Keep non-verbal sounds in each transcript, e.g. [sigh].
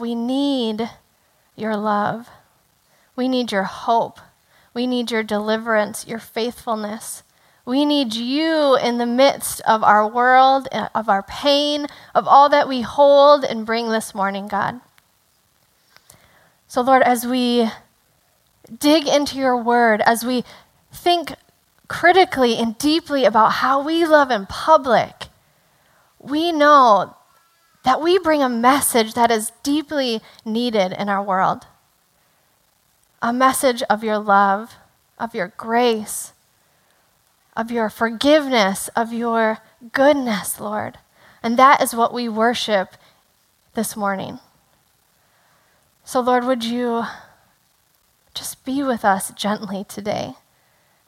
We need your love. We need your hope. We need your deliverance, your faithfulness. We need you in the midst of our world, uh, of our pain, of all that we hold and bring this morning, God. So, Lord, as we dig into your word, as we think critically and deeply about how we love in public, we know that we bring a message that is deeply needed in our world a message of your love, of your grace, of your forgiveness, of your goodness, Lord. And that is what we worship this morning. So, Lord, would you just be with us gently today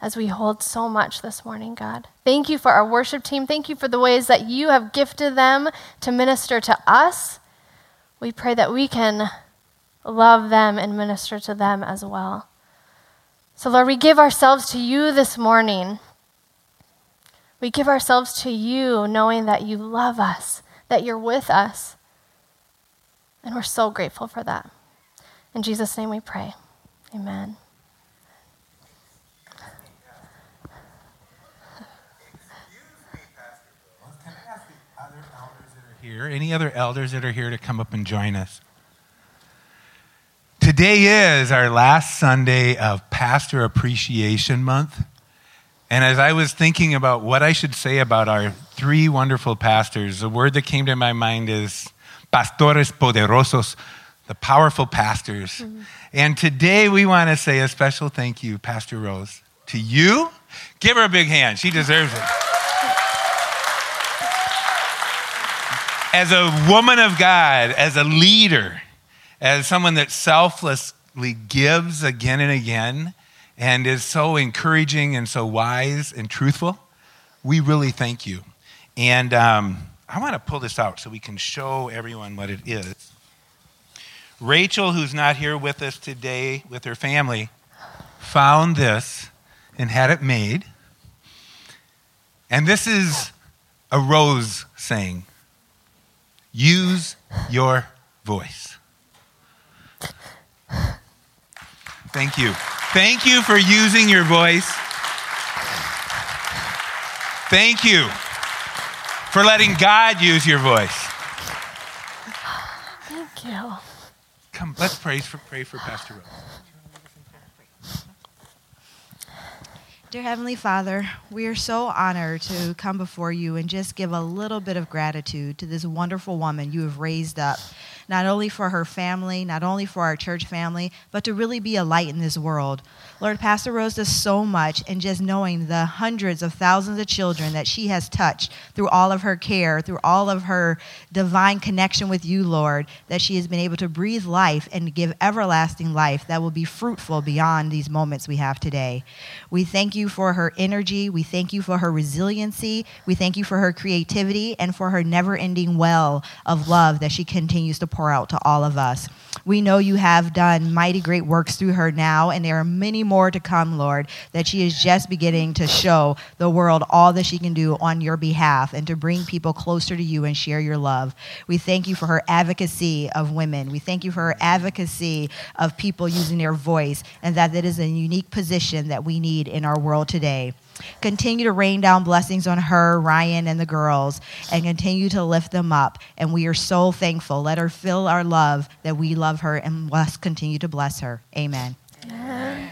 as we hold so much this morning, God. Thank you for our worship team. Thank you for the ways that you have gifted them to minister to us. We pray that we can love them and minister to them as well. So, Lord, we give ourselves to you this morning. We give ourselves to you knowing that you love us, that you're with us. And we're so grateful for that. In Jesus' name we pray. Amen. Here, any other elders that are here to come up and join us? Today is our last Sunday of Pastor Appreciation Month. And as I was thinking about what I should say about our three wonderful pastors, the word that came to my mind is pastores poderosos, the powerful pastors. Mm-hmm. And today we want to say a special thank you, Pastor Rose, to you. Give her a big hand. She deserves it. As a woman of God, as a leader, as someone that selflessly gives again and again and is so encouraging and so wise and truthful, we really thank you. And um, I want to pull this out so we can show everyone what it is. Rachel, who's not here with us today with her family, found this and had it made. And this is a rose saying, Use your voice. Thank you. Thank you for using your voice. Thank you for letting God use your voice. Thank you. Come, let's pray for, pray for Pastor Rose. Dear Heavenly Father, we are so honored to come before you and just give a little bit of gratitude to this wonderful woman you have raised up not only for her family, not only for our church family, but to really be a light in this world. Lord, Pastor Rose does so much, and just knowing the hundreds of thousands of children that she has touched through all of her care, through all of her divine connection with you, Lord, that she has been able to breathe life and give everlasting life that will be fruitful beyond these moments we have today. We thank you for her energy. We thank you for her resiliency. We thank you for her creativity and for her never ending well of love that she continues to pour out to all of us. We know you have done mighty great works through her now, and there are many more to come, Lord, that she is just beginning to show the world all that she can do on your behalf and to bring people closer to you and share your love. We thank you for her advocacy of women. We thank you for her advocacy of people using their voice, and that that is a unique position that we need in our world today. Continue to rain down blessings on her, Ryan, and the girls, and continue to lift them up. And we are so thankful. Let her feel our love that we love her, and let's continue to bless her. Amen. Amen.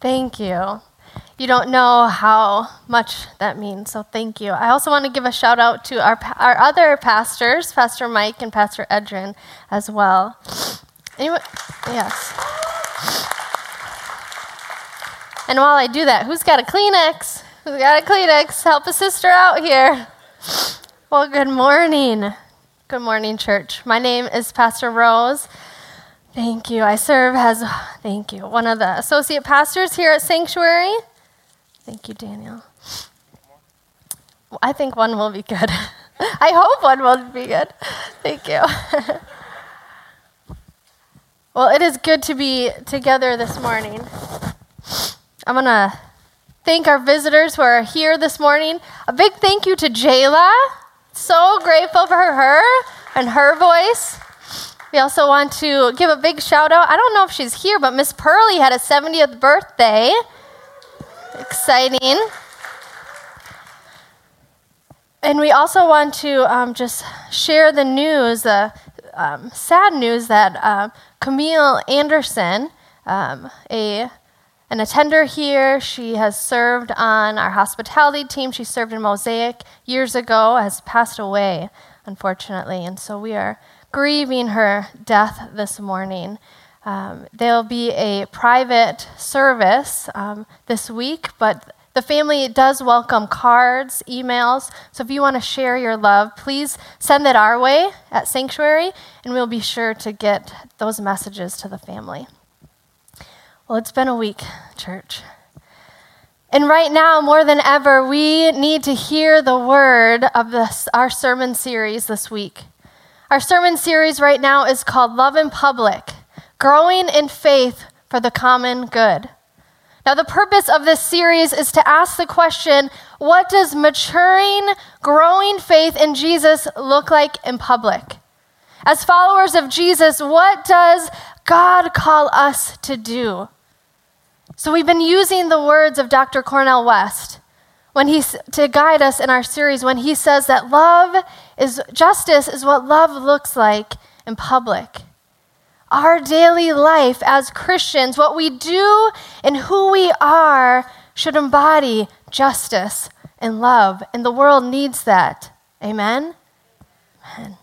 Thank you. You don't know how much that means. So thank you. I also want to give a shout out to our, our other pastors, Pastor Mike and Pastor Edrin, as well. Anyone? Yes. And while I do that, who's got a Kleenex? Who's got a Kleenex? Help a sister out here. Well, good morning. Good morning, church. My name is Pastor Rose. Thank you. I serve as, thank you, one of the associate pastors here at Sanctuary. Thank you, Daniel. I think one will be good. [laughs] I hope one will be good. Thank you. [laughs] well, it is good to be together this morning. I'm going to thank our visitors who are here this morning. A big thank you to Jayla. So grateful for her and her voice. We also want to give a big shout out. I don't know if she's here, but Miss Pearlie had a 70th birthday. Exciting. And we also want to um, just share the news, the um, sad news that uh, Camille Anderson, um, a an attender here. She has served on our hospitality team. She served in Mosaic years ago, has passed away, unfortunately. And so we are grieving her death this morning. Um, there'll be a private service um, this week, but the family does welcome cards, emails. So if you want to share your love, please send it our way at Sanctuary, and we'll be sure to get those messages to the family. Well, it's been a week, church. And right now, more than ever, we need to hear the word of this, our sermon series this week. Our sermon series right now is called Love in Public Growing in Faith for the Common Good. Now, the purpose of this series is to ask the question what does maturing, growing faith in Jesus look like in public? As followers of Jesus, what does God call us to do? So we've been using the words of Dr. Cornel West when he to guide us in our series when he says that love is justice is what love looks like in public. Our daily life as Christians, what we do and who we are should embody justice and love, and the world needs that. Amen. Amen.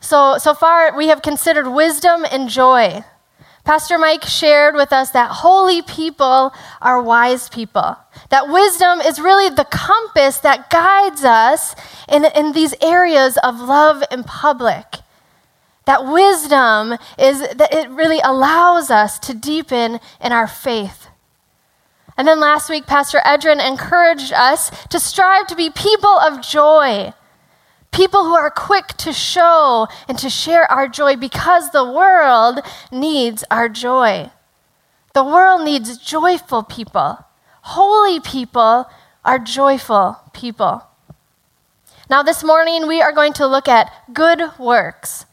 So so far we have considered wisdom and joy. Pastor Mike shared with us that holy people are wise people. That wisdom is really the compass that guides us in, in these areas of love in public. That wisdom is that it really allows us to deepen in our faith. And then last week, Pastor Edrin encouraged us to strive to be people of joy People who are quick to show and to share our joy because the world needs our joy. The world needs joyful people. Holy people are joyful people. Now, this morning, we are going to look at good works.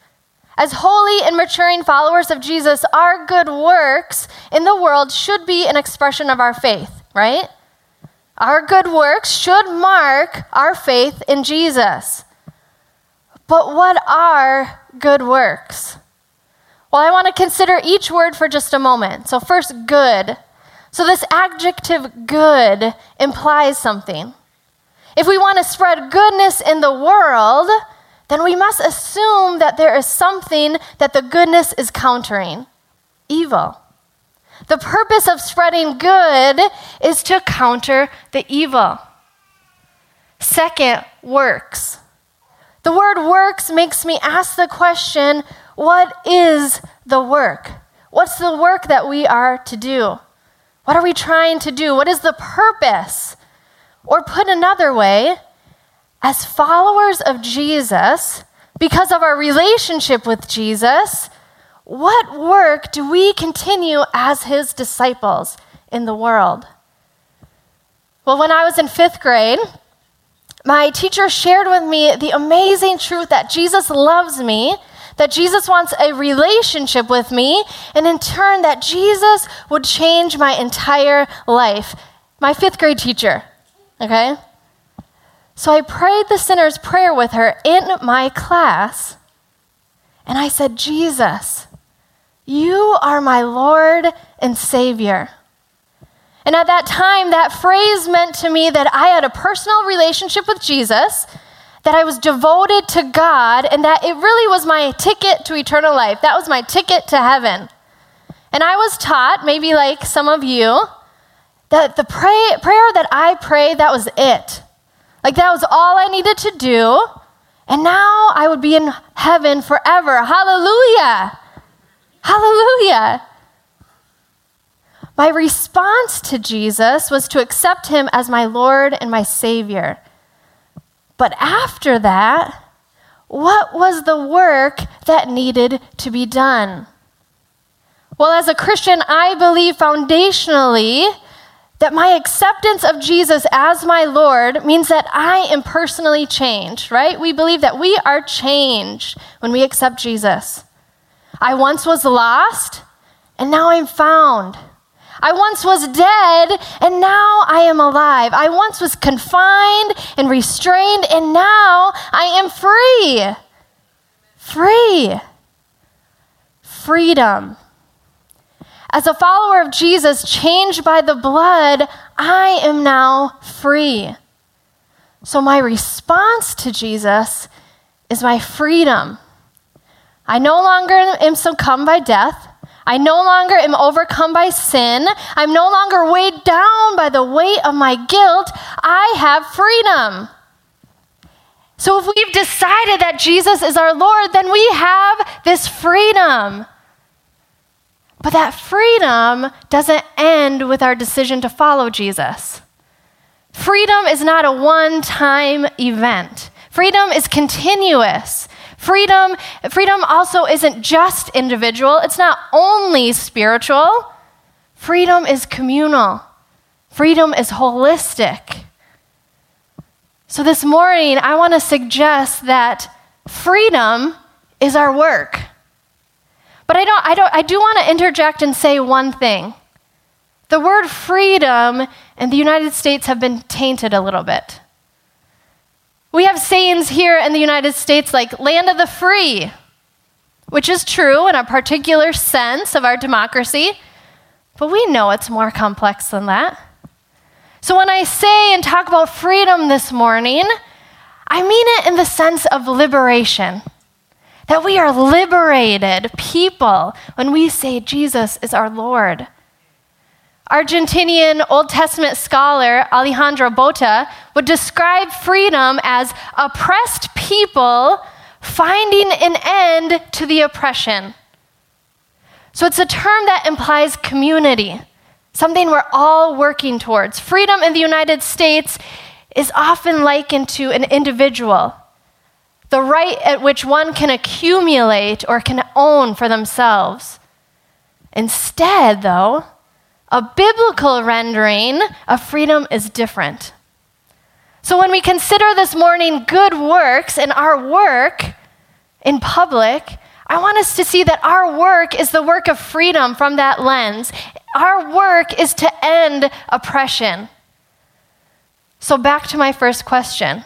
As holy and maturing followers of Jesus, our good works in the world should be an expression of our faith, right? Our good works should mark our faith in Jesus. But what are good works? Well, I want to consider each word for just a moment. So, first, good. So, this adjective good implies something. If we want to spread goodness in the world, then we must assume that there is something that the goodness is countering evil. The purpose of spreading good is to counter the evil. Second, works. The word works makes me ask the question what is the work? What's the work that we are to do? What are we trying to do? What is the purpose? Or put another way, as followers of Jesus, because of our relationship with Jesus, what work do we continue as his disciples in the world? Well, when I was in fifth grade, my teacher shared with me the amazing truth that Jesus loves me, that Jesus wants a relationship with me, and in turn, that Jesus would change my entire life. My fifth grade teacher, okay? So I prayed the sinner's prayer with her in my class, and I said, Jesus, you are my Lord and Savior. And at that time, that phrase meant to me that I had a personal relationship with Jesus, that I was devoted to God, and that it really was my ticket to eternal life. That was my ticket to heaven. And I was taught, maybe like some of you, that the pray, prayer that I prayed, that was it. Like that was all I needed to do. And now I would be in heaven forever. Hallelujah! Hallelujah! My response to Jesus was to accept him as my Lord and my Savior. But after that, what was the work that needed to be done? Well, as a Christian, I believe foundationally that my acceptance of Jesus as my Lord means that I am personally changed, right? We believe that we are changed when we accept Jesus. I once was lost, and now I'm found. I once was dead, and now I am alive. I once was confined and restrained, and now I am free. Free. Freedom. As a follower of Jesus, changed by the blood, I am now free. So, my response to Jesus is my freedom. I no longer am succumbed by death. I no longer am overcome by sin. I'm no longer weighed down by the weight of my guilt. I have freedom. So, if we've decided that Jesus is our Lord, then we have this freedom. But that freedom doesn't end with our decision to follow Jesus. Freedom is not a one time event, freedom is continuous. Freedom, freedom also isn't just individual, it's not only spiritual. Freedom is communal, freedom is holistic. So, this morning, I want to suggest that freedom is our work. But I, don't, I, don't, I do want to interject and say one thing. The word freedom in the United States have been tainted a little bit. We have sayings here in the United States like land of the free, which is true in a particular sense of our democracy, but we know it's more complex than that. So when I say and talk about freedom this morning, I mean it in the sense of liberation. That we are liberated people when we say Jesus is our Lord. Argentinian Old Testament scholar Alejandro Botta would describe freedom as oppressed people finding an end to the oppression. So it's a term that implies community, something we're all working towards. Freedom in the United States is often likened to an individual the right at which one can accumulate or can own for themselves. Instead, though, a biblical rendering of freedom is different. So when we consider this morning good works and our work in public, I want us to see that our work is the work of freedom from that lens. Our work is to end oppression. So, back to my first question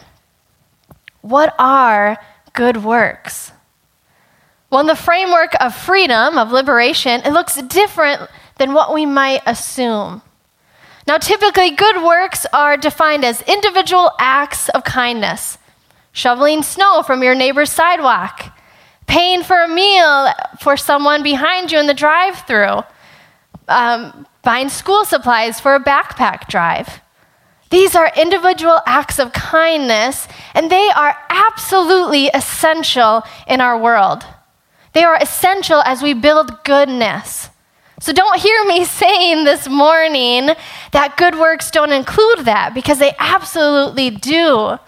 what are good works? Well, in the framework of freedom, of liberation, it looks different than what we might assume. Now, typically, good works are defined as individual acts of kindness shoveling snow from your neighbor's sidewalk, paying for a meal for someone behind you in the drive through, um, buying school supplies for a backpack drive. These are individual acts of kindness, and they are absolutely essential in our world. They are essential as we build goodness. So don't hear me [laughs] saying this morning that good works don't include that, because they absolutely do.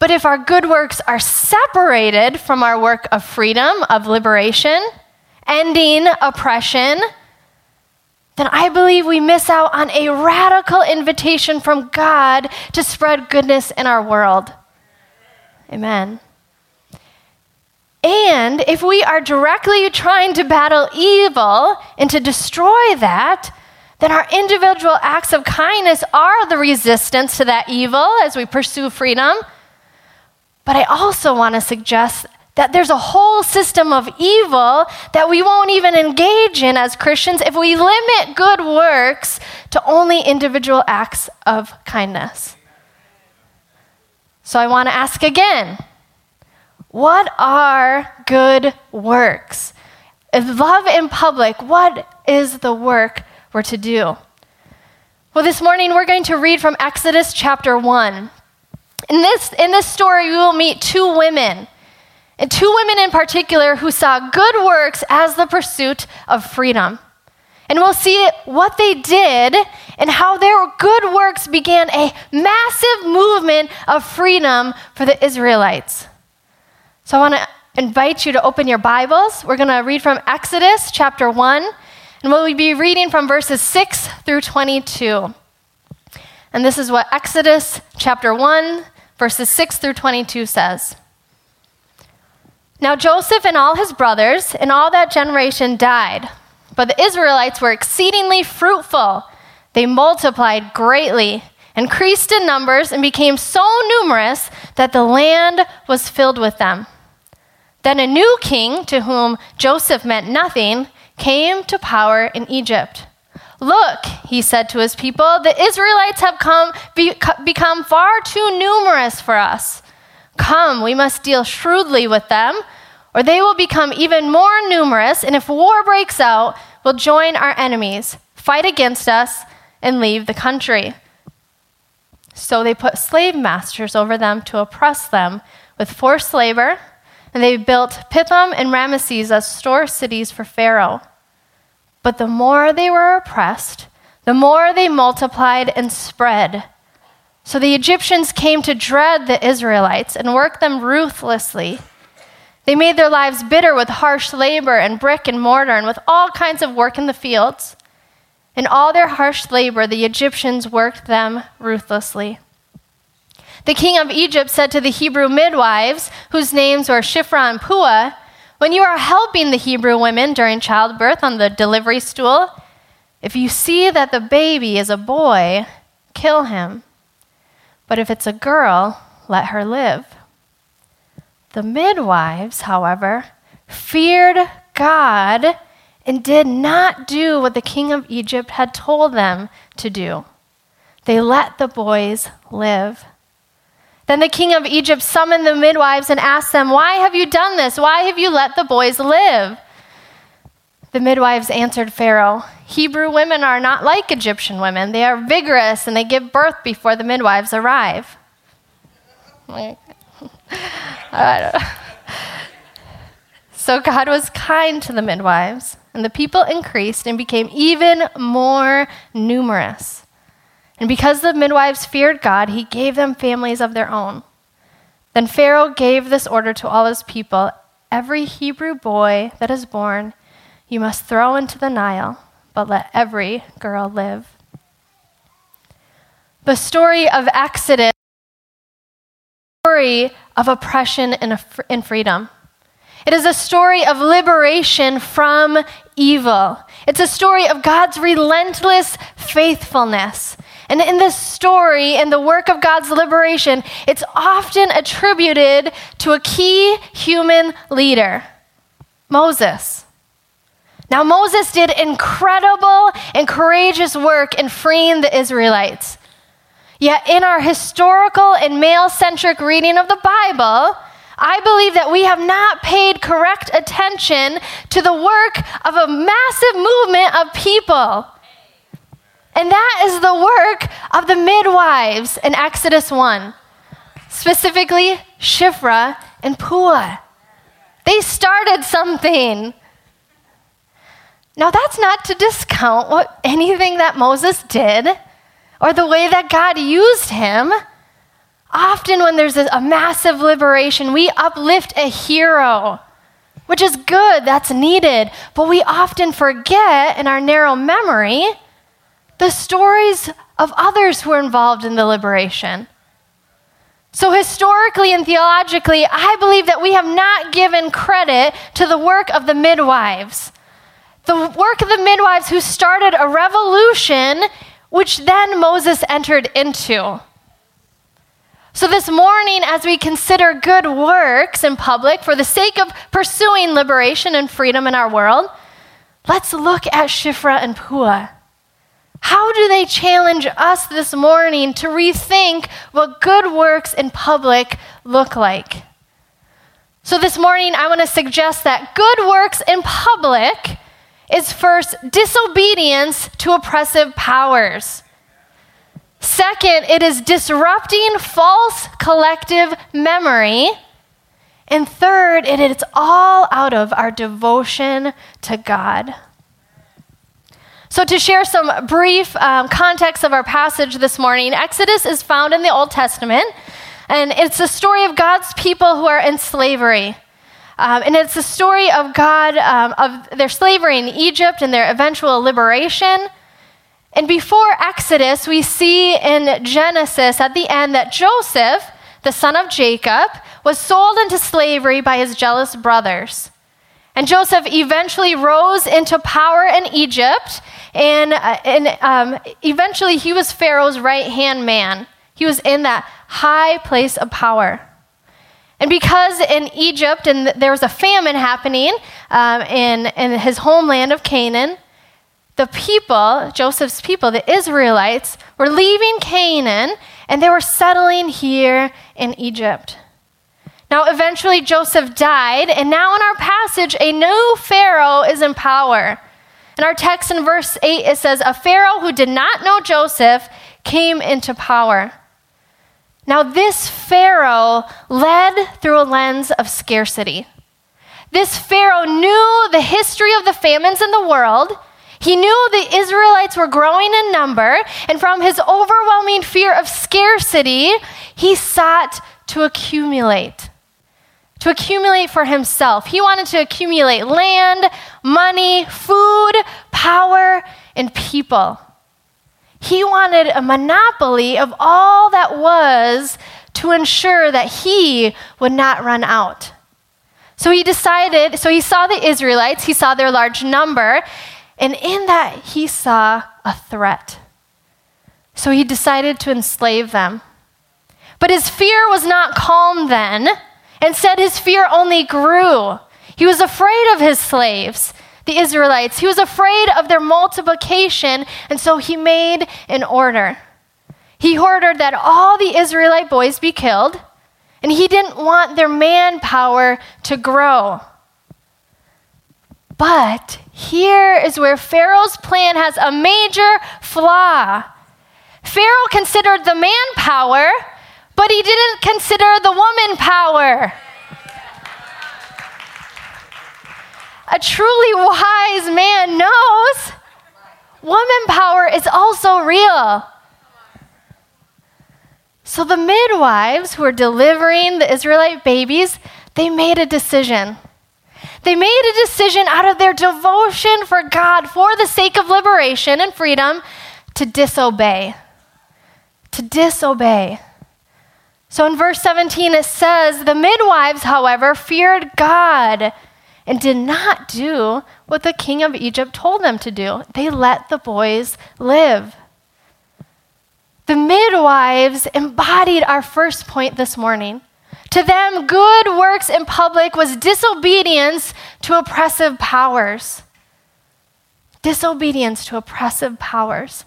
But if our good works are separated from our work of freedom, of liberation, ending oppression, then I believe we miss out on a radical invitation from God to spread goodness in our world. Amen. And if we are directly trying to battle evil and to destroy that, then our individual acts of kindness are the resistance to that evil as we pursue freedom. But I also want to suggest that there's a whole system of evil that we won't even engage in as Christians if we limit good works to only individual acts of kindness. So I want to ask again what are good works? If love in public, what is the work we're to do? Well, this morning we're going to read from Exodus chapter 1. In this, in this story, we will meet two women and two women in particular who saw good works as the pursuit of freedom. And we'll see what they did and how their good works began a massive movement of freedom for the Israelites. So I want to invite you to open your Bibles. We're going to read from Exodus chapter 1, And we'll be reading from verses 6 through 22. And this is what Exodus chapter 1, verses 6 through 22 says. Now Joseph and all his brothers and all that generation died, but the Israelites were exceedingly fruitful. They multiplied greatly, increased in numbers, and became so numerous that the land was filled with them. Then a new king, to whom Joseph meant nothing, came to power in Egypt. Look, he said to his people, the Israelites have come, be, become far too numerous for us. Come, we must deal shrewdly with them, or they will become even more numerous, and if war breaks out, will join our enemies, fight against us, and leave the country. So they put slave masters over them to oppress them with forced labor, and they built Pithom and Ramesses as store cities for Pharaoh. But the more they were oppressed, the more they multiplied and spread. So the Egyptians came to dread the Israelites and worked them ruthlessly. They made their lives bitter with harsh labor and brick and mortar and with all kinds of work in the fields. In all their harsh labor, the Egyptians worked them ruthlessly. The king of Egypt said to the Hebrew midwives, whose names were Shiphrah and Puah, when you are helping the Hebrew women during childbirth on the delivery stool, if you see that the baby is a boy, kill him. But if it's a girl, let her live. The midwives, however, feared God and did not do what the king of Egypt had told them to do. They let the boys live. Then the king of Egypt summoned the midwives and asked them, Why have you done this? Why have you let the boys live? The midwives answered Pharaoh, Hebrew women are not like Egyptian women. They are vigorous and they give birth before the midwives arrive. so God was kind to the midwives, and the people increased and became even more numerous. And because the midwives feared God, he gave them families of their own. Then Pharaoh gave this order to all his people Every Hebrew boy that is born, you must throw into the Nile, but let every girl live. The story of Exodus story of oppression and freedom. It is a story of liberation from evil. It's a story of God's relentless faithfulness. And in this story and the work of God's liberation, it's often attributed to a key human leader Moses. Now, Moses did incredible and courageous work in freeing the Israelites. Yet, in our historical and male centric reading of the Bible, I believe that we have not paid correct attention to the work of a massive movement of people and that is the work of the midwives in Exodus 1, specifically Shiphrah and Puah. They started something. Now, that's not to discount what, anything that Moses did or the way that God used him. Often, when there's a, a massive liberation, we uplift a hero, which is good, that's needed. But we often forget in our narrow memory the stories of others who were involved in the liberation. So, historically and theologically, I believe that we have not given credit to the work of the midwives. The work of the midwives who started a revolution, which then Moses entered into. So, this morning, as we consider good works in public for the sake of pursuing liberation and freedom in our world, let's look at Shiphrah and Puah. How do they challenge us this morning to rethink what good works in public look like? So, this morning, I want to suggest that good works in public is first disobedience to oppressive powers. Second, it is disrupting false collective memory. And third, it is all out of our devotion to God. So, to share some brief um, context of our passage this morning, Exodus is found in the Old Testament, and it's a story of God's people who are in slavery. Um, and it's the story of God, um, of their slavery in Egypt and their eventual liberation. And before Exodus, we see in Genesis at the end that Joseph, the son of Jacob, was sold into slavery by his jealous brothers. And Joseph eventually rose into power in Egypt, and, uh, and um, eventually he was Pharaoh's right hand man. He was in that high place of power. And because in Egypt, and there was a famine happening um, in, in his homeland of Canaan, the people, Joseph's people, the Israelites, were leaving Canaan and they were settling here in Egypt. Now, eventually, Joseph died, and now in our passage, a new Pharaoh is in power. In our text in verse 8, it says, A Pharaoh who did not know Joseph came into power. Now, this Pharaoh led through a lens of scarcity. This Pharaoh knew the history of the famines in the world. He knew the Israelites were growing in number, and from his overwhelming fear of scarcity, he sought to accumulate. To accumulate for himself. He wanted to accumulate land, money, food, power, and people. He wanted a monopoly of all that was to ensure that he would not run out. So he decided, so he saw the Israelites, he saw their large number, and in that he saw a threat. So he decided to enslave them. But his fear was not calm then. Instead, his fear only grew. He was afraid of his slaves the Israelites. He was afraid of their multiplication, and so he made an order. He ordered that all the Israelite boys be killed, and he didn't want their manpower to grow. But here is where Pharaoh's plan has a major flaw. Pharaoh considered the manpower, but he didn't consider the woman power. A truly wise man knows woman power is also real. So the midwives who were delivering the Israelite babies, they made a decision. They made a decision out of their devotion for God for the sake of liberation and freedom to disobey. To disobey. So in verse 17 it says, The midwives, however, feared God and did not do what the king of Egypt told them to do. They let the boys live. The midwives embodied our first point this morning. To them, good works in public was disobedience to oppressive powers. Disobedience to oppressive powers.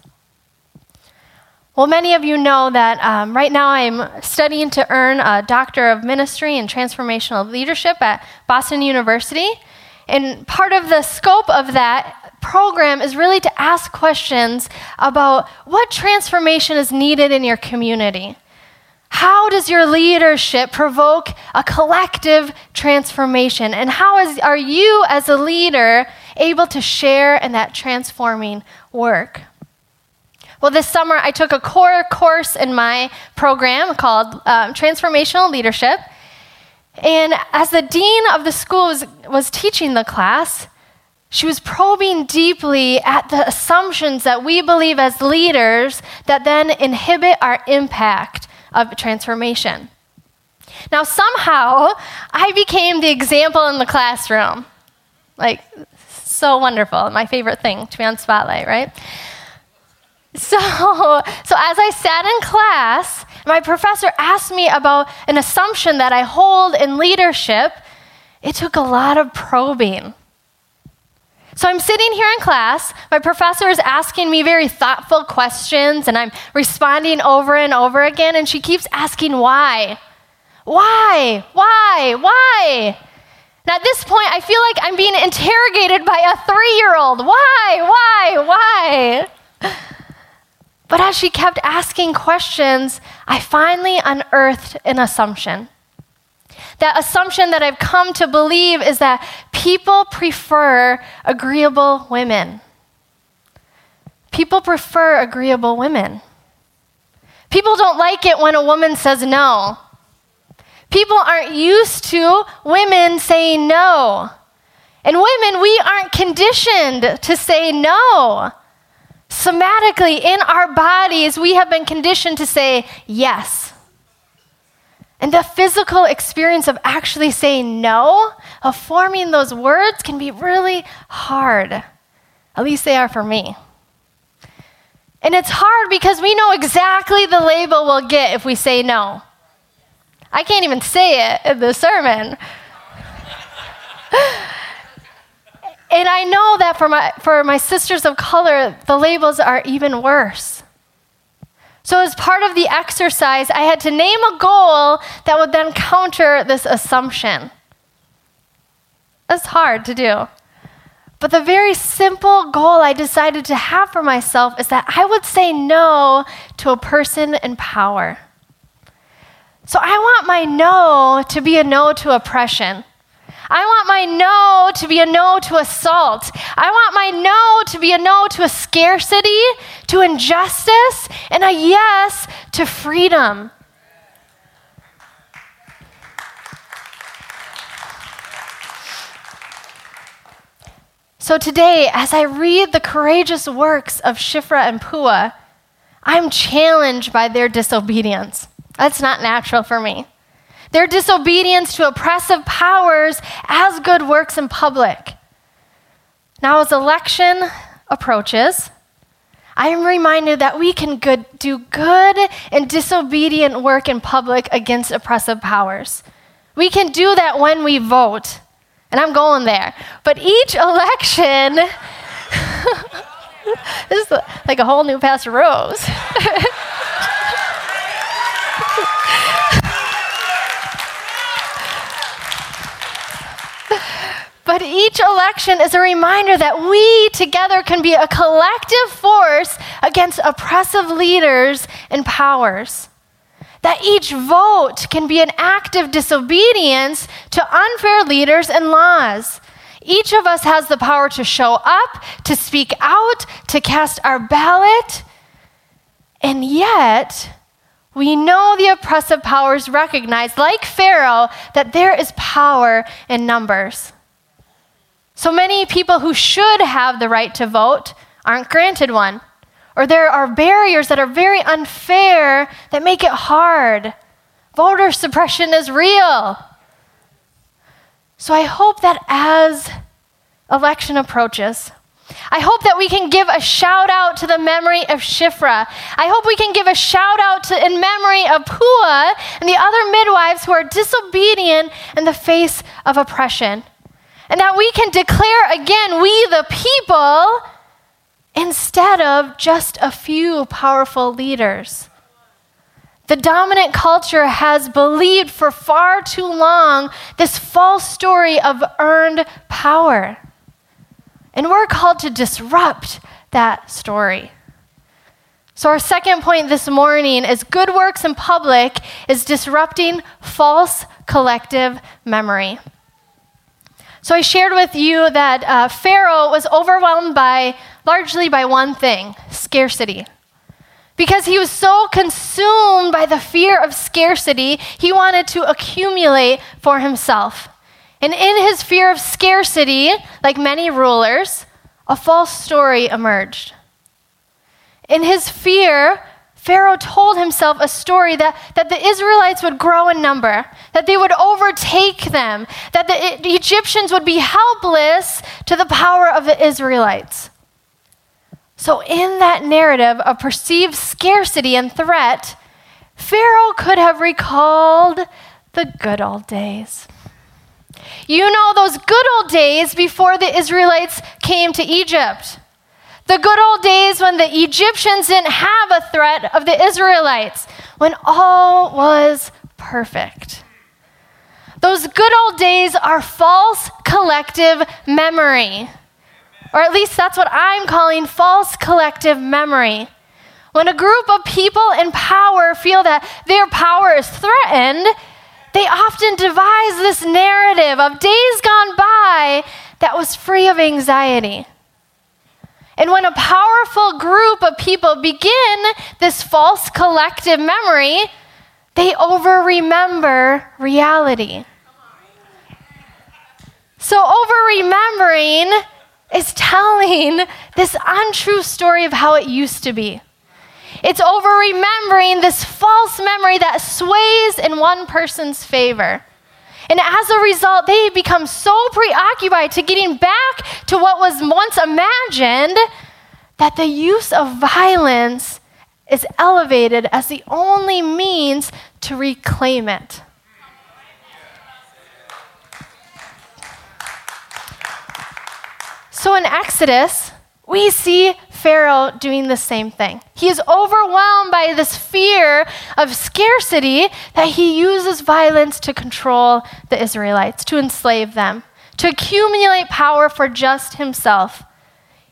Well, many of you know that um, right now I'm studying to earn a Doctor of Ministry and Transformational Leadership at Boston University. And part of the scope of that program is really to ask questions about what transformation is needed in your community. How does your leadership provoke a collective transformation? And how is, are you, as a leader, able to share in that transforming work? Well, this summer I took a core course in my program called um, Transformational Leadership. And as the dean of the school was, was teaching the class, she was probing deeply at the assumptions that we believe as leaders that then inhibit our impact of transformation. Now, somehow, I became the example in the classroom. Like, so wonderful. My favorite thing to be on spotlight, right? So, [laughs] so as I sat in class, my professor asked me about an assumption that I hold in leadership. It took a lot of probing. So I'm sitting here in class, my professor is asking me very thoughtful questions, and I'm responding over and over again, and she keeps asking why. Why? Why? Why? And at this point, I feel like I'm being interrogated by a three year old. Why? Why? Why? [laughs] But as she kept asking questions, I finally unearthed an assumption. That assumption that I've come to believe is that people prefer agreeable women. People prefer agreeable women. People don't like it when a woman says no. People aren't used to women saying no. And women, we aren't conditioned to say no. Somatically, in our bodies, we have been conditioned to say yes. And the physical experience of actually saying no, of forming those words, can be really hard. At least they are for me. And it's hard because we know exactly the label we'll get if we say no. I can't even say it in the sermon. And I know that for my, for my sisters of color, the labels are even worse. So, as part of the exercise, I had to name a goal that would then counter this assumption. That's hard to do. But the very simple goal I decided to have for myself is that I would say no to a person in power. So I want my no to be a no to oppression. I want my no to be a no to assault. I want my no to be a no to a scarcity, to injustice, and a yes to freedom. So today, as I read the courageous works of Shiphrah and Puah, I'm challenged by their disobedience. That's not natural for me. Their disobedience to oppressive powers as good works in public. Now, as election approaches, I am reminded that we can good, do good and disobedient work in public against oppressive powers. We can do that when we vote. And I'm going there. But each [laughs] election, [laughs] this is like a whole new Pastor Rose. [laughs] But each election is a reminder that we together can be a collective force against oppressive leaders and powers. That each vote can be an act of disobedience to unfair leaders and laws. Each of us has the power to show up, to speak out, to cast our ballot. And yet, we know the oppressive powers recognize, like Pharaoh, that there is power in numbers. So many people who should have the right to vote aren't granted one. Or there are barriers that are very unfair that make it hard. Voter suppression is real. So I hope that as election approaches, I hope that we can give a shout out to the memory of Shiphrah. I hope we can give a shout out to, in memory of Puah and the other midwives who are disobedient in the face of oppression. And that we can declare again, we the people, instead of just a few powerful leaders. The dominant culture has believed for far too long this false story of earned power. And we're called to disrupt that story. So, our second point this morning is good works in public is disrupting false collective memory. So I shared with you that uh, Pharaoh was overwhelmed by largely by one thing scarcity. Because he was so consumed by the fear of scarcity, he wanted to accumulate for himself. And in his fear of scarcity, like many rulers, a false story emerged. In his fear, Pharaoh told himself a story that, that the Israelites would grow in number, that they would overtake them, that the Egyptians would be helpless to the power of the Israelites. So, in that narrative of perceived scarcity and threat, Pharaoh could have recalled the good old days. You know, those good old days before the Israelites came to Egypt. The good old days when the Egyptians didn't have a threat of the Israelites, when all was perfect. Those good old days are false collective memory. Or at least that's what I'm calling false collective memory. When a group of people in power feel that their power is threatened, they often devise this narrative of days gone by that was free of anxiety. And when a powerful group of people begin this false collective memory, they over remember reality. So, over remembering is telling this untrue story of how it used to be. It's over remembering this false memory that sways in one person's favor. And as a result, they become so preoccupied to getting back to what was once imagined that the use of violence is elevated as the only means to reclaim it. So in Exodus, we see Pharaoh doing the same thing. He is overwhelmed by this fear of scarcity that he uses violence to control the Israelites, to enslave them, to accumulate power for just himself.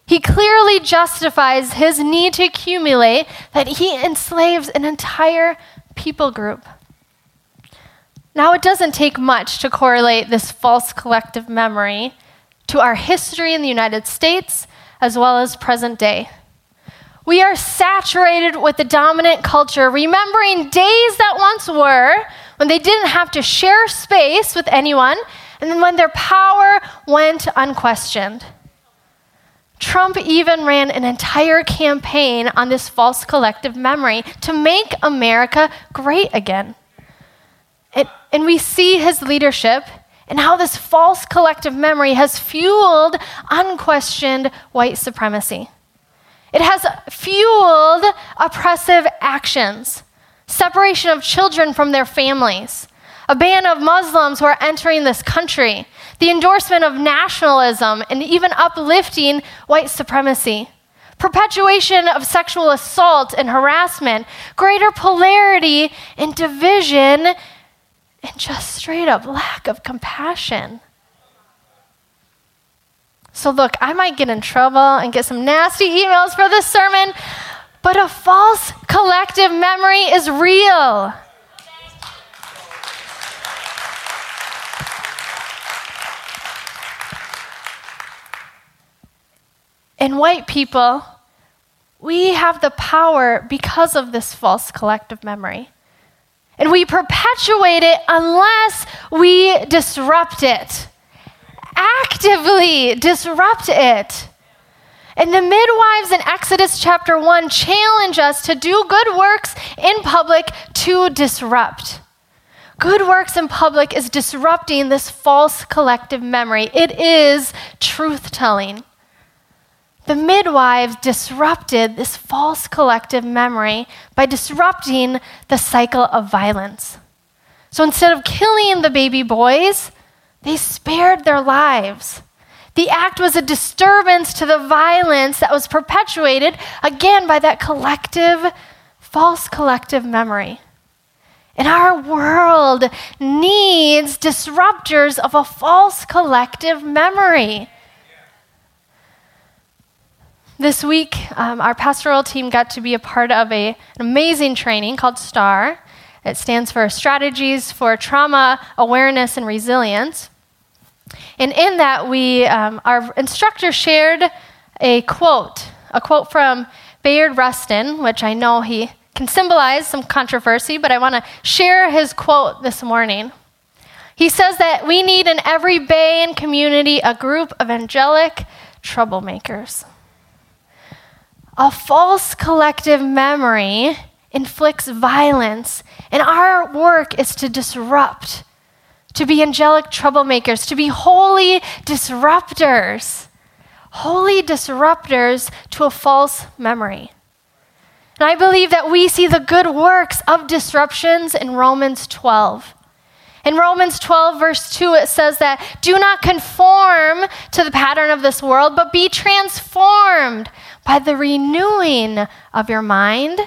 He clearly justifies his need to accumulate that he enslaves an entire people group. Now, it doesn't take much to correlate this false collective memory to our history in the United States as well as present day. We are saturated with the dominant culture, remembering days that once were when they didn't have to share space with anyone and when their power went unquestioned. Trump even ran an entire campaign on this false collective memory to make America great again. It, and we see his leadership and how this false collective memory has fueled unquestioned white supremacy. It has fueled oppressive actions, separation of children from their families, a ban of Muslims who are entering this country, the endorsement of nationalism, and even uplifting white supremacy, perpetuation of sexual assault and harassment, greater polarity and division and just straight up lack of compassion. So, look, I might get in trouble and get some nasty emails for this sermon, but a false collective memory is real. And white people, we have the power because of this false collective memory. And we perpetuate it unless we disrupt it. Actively disrupt it. And the midwives in Exodus chapter 1 challenge us to do good works in public to disrupt. Good works in public is disrupting this false collective memory. It is truth telling the midwives disrupted this false collective memory by disrupting the cycle of violence. So instead of killing the baby boys, they spared their lives. The act was a disturbance to the violence that was perpetuated, again, by that collective, false collective memory. And our world needs disruptors of a false collective memory. This week, um, our pastoral team got to be a part of a, an amazing training called STAR. It stands for Strategies for Trauma Awareness and Resilience. And in that, we, um, our instructor shared a quote, a quote from Bayard Rustin, which I know he can symbolize some controversy, but I want to share his quote this morning. He says that we need in every bay and community a group of angelic troublemakers. A false collective memory inflicts violence, and our work is to disrupt, to be angelic troublemakers, to be holy disruptors, holy disruptors to a false memory. And I believe that we see the good works of disruptions in Romans 12. In Romans 12, verse 2, it says that do not conform to the pattern of this world, but be transformed by the renewing of your mind.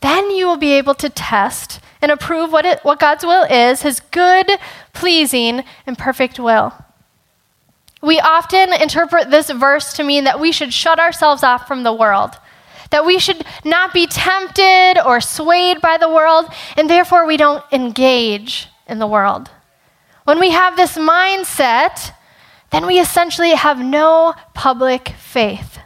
Then you will be able to test and approve what, it, what God's will is, his good, pleasing, and perfect will. We often interpret this verse to mean that we should shut ourselves off from the world, that we should not be tempted or swayed by the world, and therefore we don't engage in the world. When we have this mindset, then we essentially have no public faith.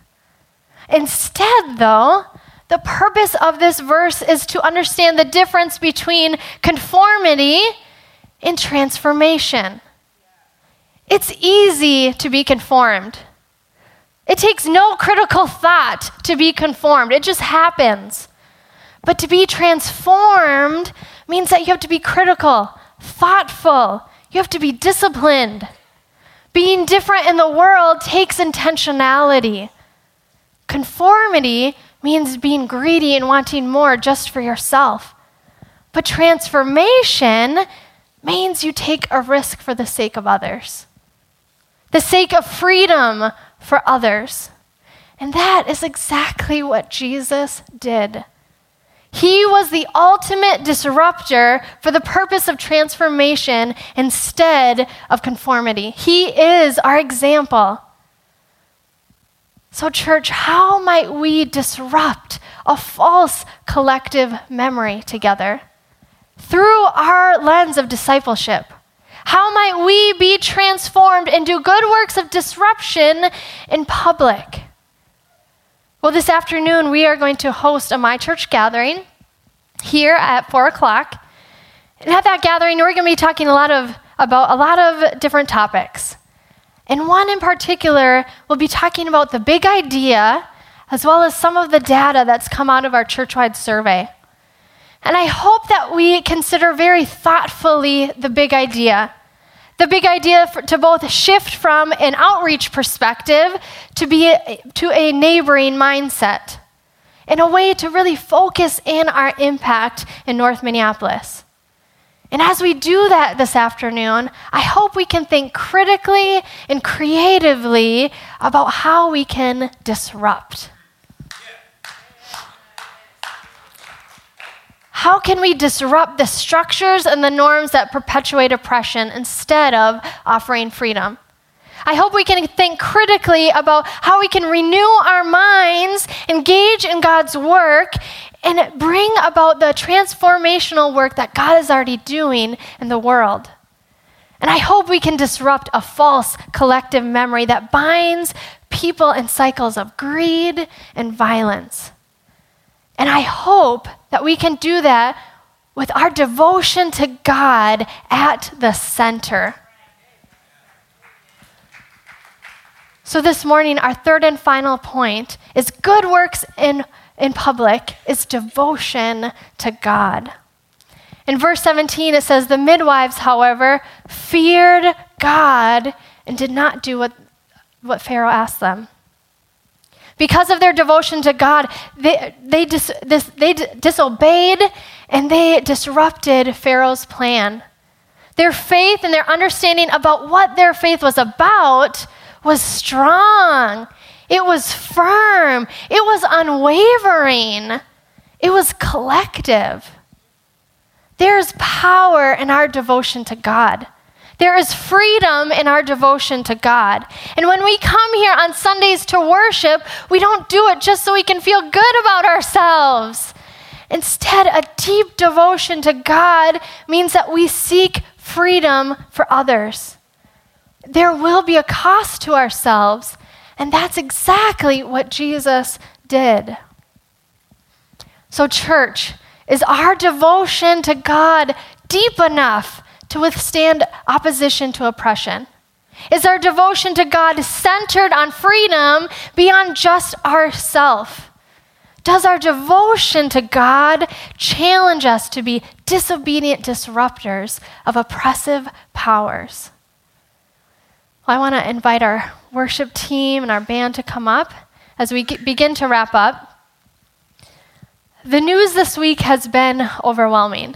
Instead, though, The purpose of this verse is to understand the difference between conformity and transformation. It's easy to be conformed. It takes no critical thought to be conformed, it just happens. But to be transformed means that you have to be critical, thoughtful, you have to be disciplined. Being different in the world takes intentionality. Conformity means being greedy and wanting more just for yourself. But transformation means you take a risk for the sake of others, the sake of freedom for others. And that is exactly what Jesus did. He was the ultimate disruptor for the purpose of transformation instead of conformity. He is our example. So, church, how might we disrupt a false collective memory together? Through our lens of discipleship. How might we be transformed and do good works of disruption in public? Well, this afternoon we are going to host a My Church gathering here at 4 o'clock. And at that gathering, we're going to be talking a lot of, about a lot of different topics. And one in particular, we'll be talking about the big idea as well as some of the data that's come out of our churchwide survey. And I hope that we consider very thoughtfully the big idea. The big idea for, to both shift from an outreach perspective to, be a, to a neighboring mindset, in a way to really focus in our impact in North Minneapolis. And as we do that this afternoon, I hope we can think critically and creatively about how we can disrupt. How can we disrupt the structures and the norms that perpetuate oppression instead of offering freedom? I hope we can think critically about how we can renew our minds, engage in God's work, and bring about the transformational work that God is already doing in the world. And I hope we can disrupt a false collective memory that binds people in cycles of greed and violence. And I hope that we can do that with our devotion to God at the center. So, this morning, our third and final point is good works in, in public is devotion to God. In verse 17, it says, The midwives, however, feared God and did not do what, what Pharaoh asked them. Because of their devotion to God, they, they, dis, this, they d- disobeyed and they disrupted Pharaoh's plan. Their faith and their understanding about what their faith was about was strong, it was firm, it was unwavering, it was collective. There's power in our devotion to God. There is freedom in our devotion to God. And when we come here on Sundays to worship, we don't do it just so we can feel good about ourselves. Instead, a deep devotion to God means that we seek freedom for others. There will be a cost to ourselves, and that's exactly what Jesus did. So, church, is our devotion to God deep enough to withstand opposition to oppression? Is our devotion to God centered on freedom beyond just ourself? Does our devotion to God challenge us to be disobedient disruptors of oppressive powers? Well, I want to invite our worship team and our band to come up as we get, begin to wrap up. The news this week has been overwhelming.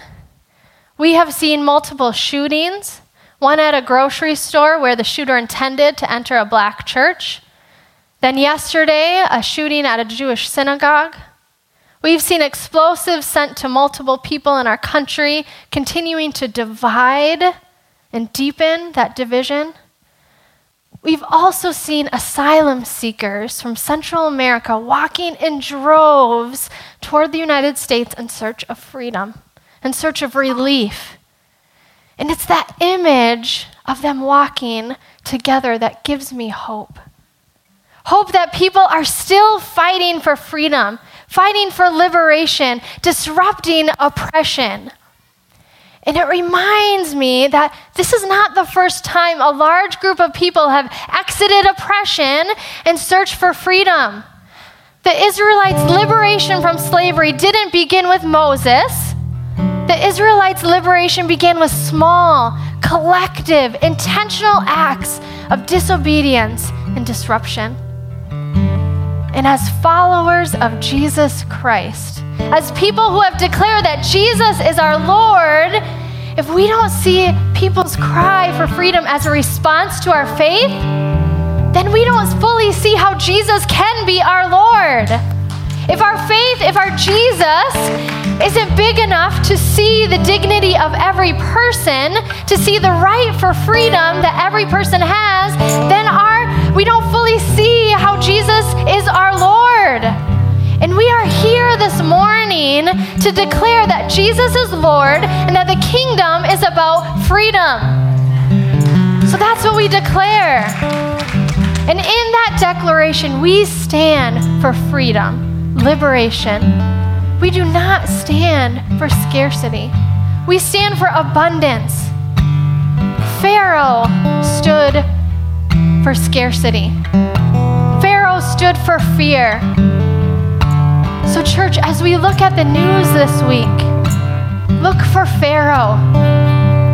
We have seen multiple shootings, one at a grocery store where the shooter intended to enter a black church. Then yesterday, a shooting at a Jewish synagogue. We've seen explosives sent to multiple people in our country, continuing to divide and deepen that division. We've also seen asylum seekers from Central America walking in droves toward the United States in search of freedom in search of relief. And it's that image of them walking together that gives me hope. Hope that people are still fighting for freedom, fighting for liberation, disrupting oppression. And it reminds me that this is not the first time a large group of people have exited oppression and searched for freedom. The Israelites' liberation from slavery didn't begin with Moses. The Israelites' liberation began with small, collective, intentional acts of disobedience and disruption. And as followers of Jesus Christ, as people who have declared that Jesus is our Lord, if we don't see people's cry for freedom as a response to our faith, then we don't fully see how Jesus can be our Lord. If our faith, if our Jesus isn't big enough to see the dignity of every person, to see the right for freedom that every person has, then our we don't fully see how Jesus is our Lord. And we are here this morning to declare that Jesus is Lord and that the kingdom is about freedom. So that's what we declare. And in that declaration, we stand for freedom, liberation. We do not stand for scarcity, we stand for abundance. Pharaoh stood for scarcity, Pharaoh stood for fear. So, church, as we look at the news this week, look for Pharaoh.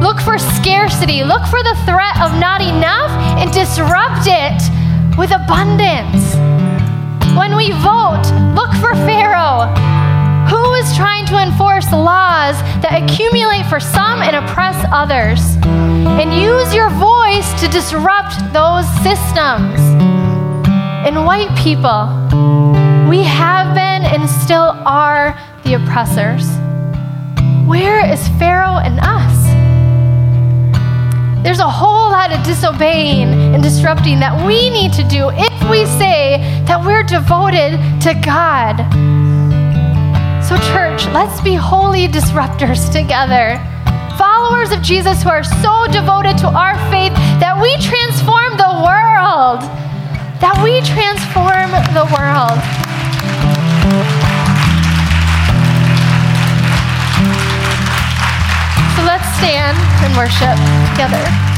Look for scarcity. Look for the threat of not enough and disrupt it with abundance. When we vote, look for Pharaoh. Who is trying to enforce laws that accumulate for some and oppress others? And use your voice to disrupt those systems. And white people, we have been and still are the oppressors. Where is Pharaoh and us? There's a whole lot of disobeying and disrupting that we need to do if we say that we're devoted to God. So, church, let's be holy disruptors together. Followers of Jesus who are so devoted to our faith that we transform the world. That we transform the world. So let's stand and worship together.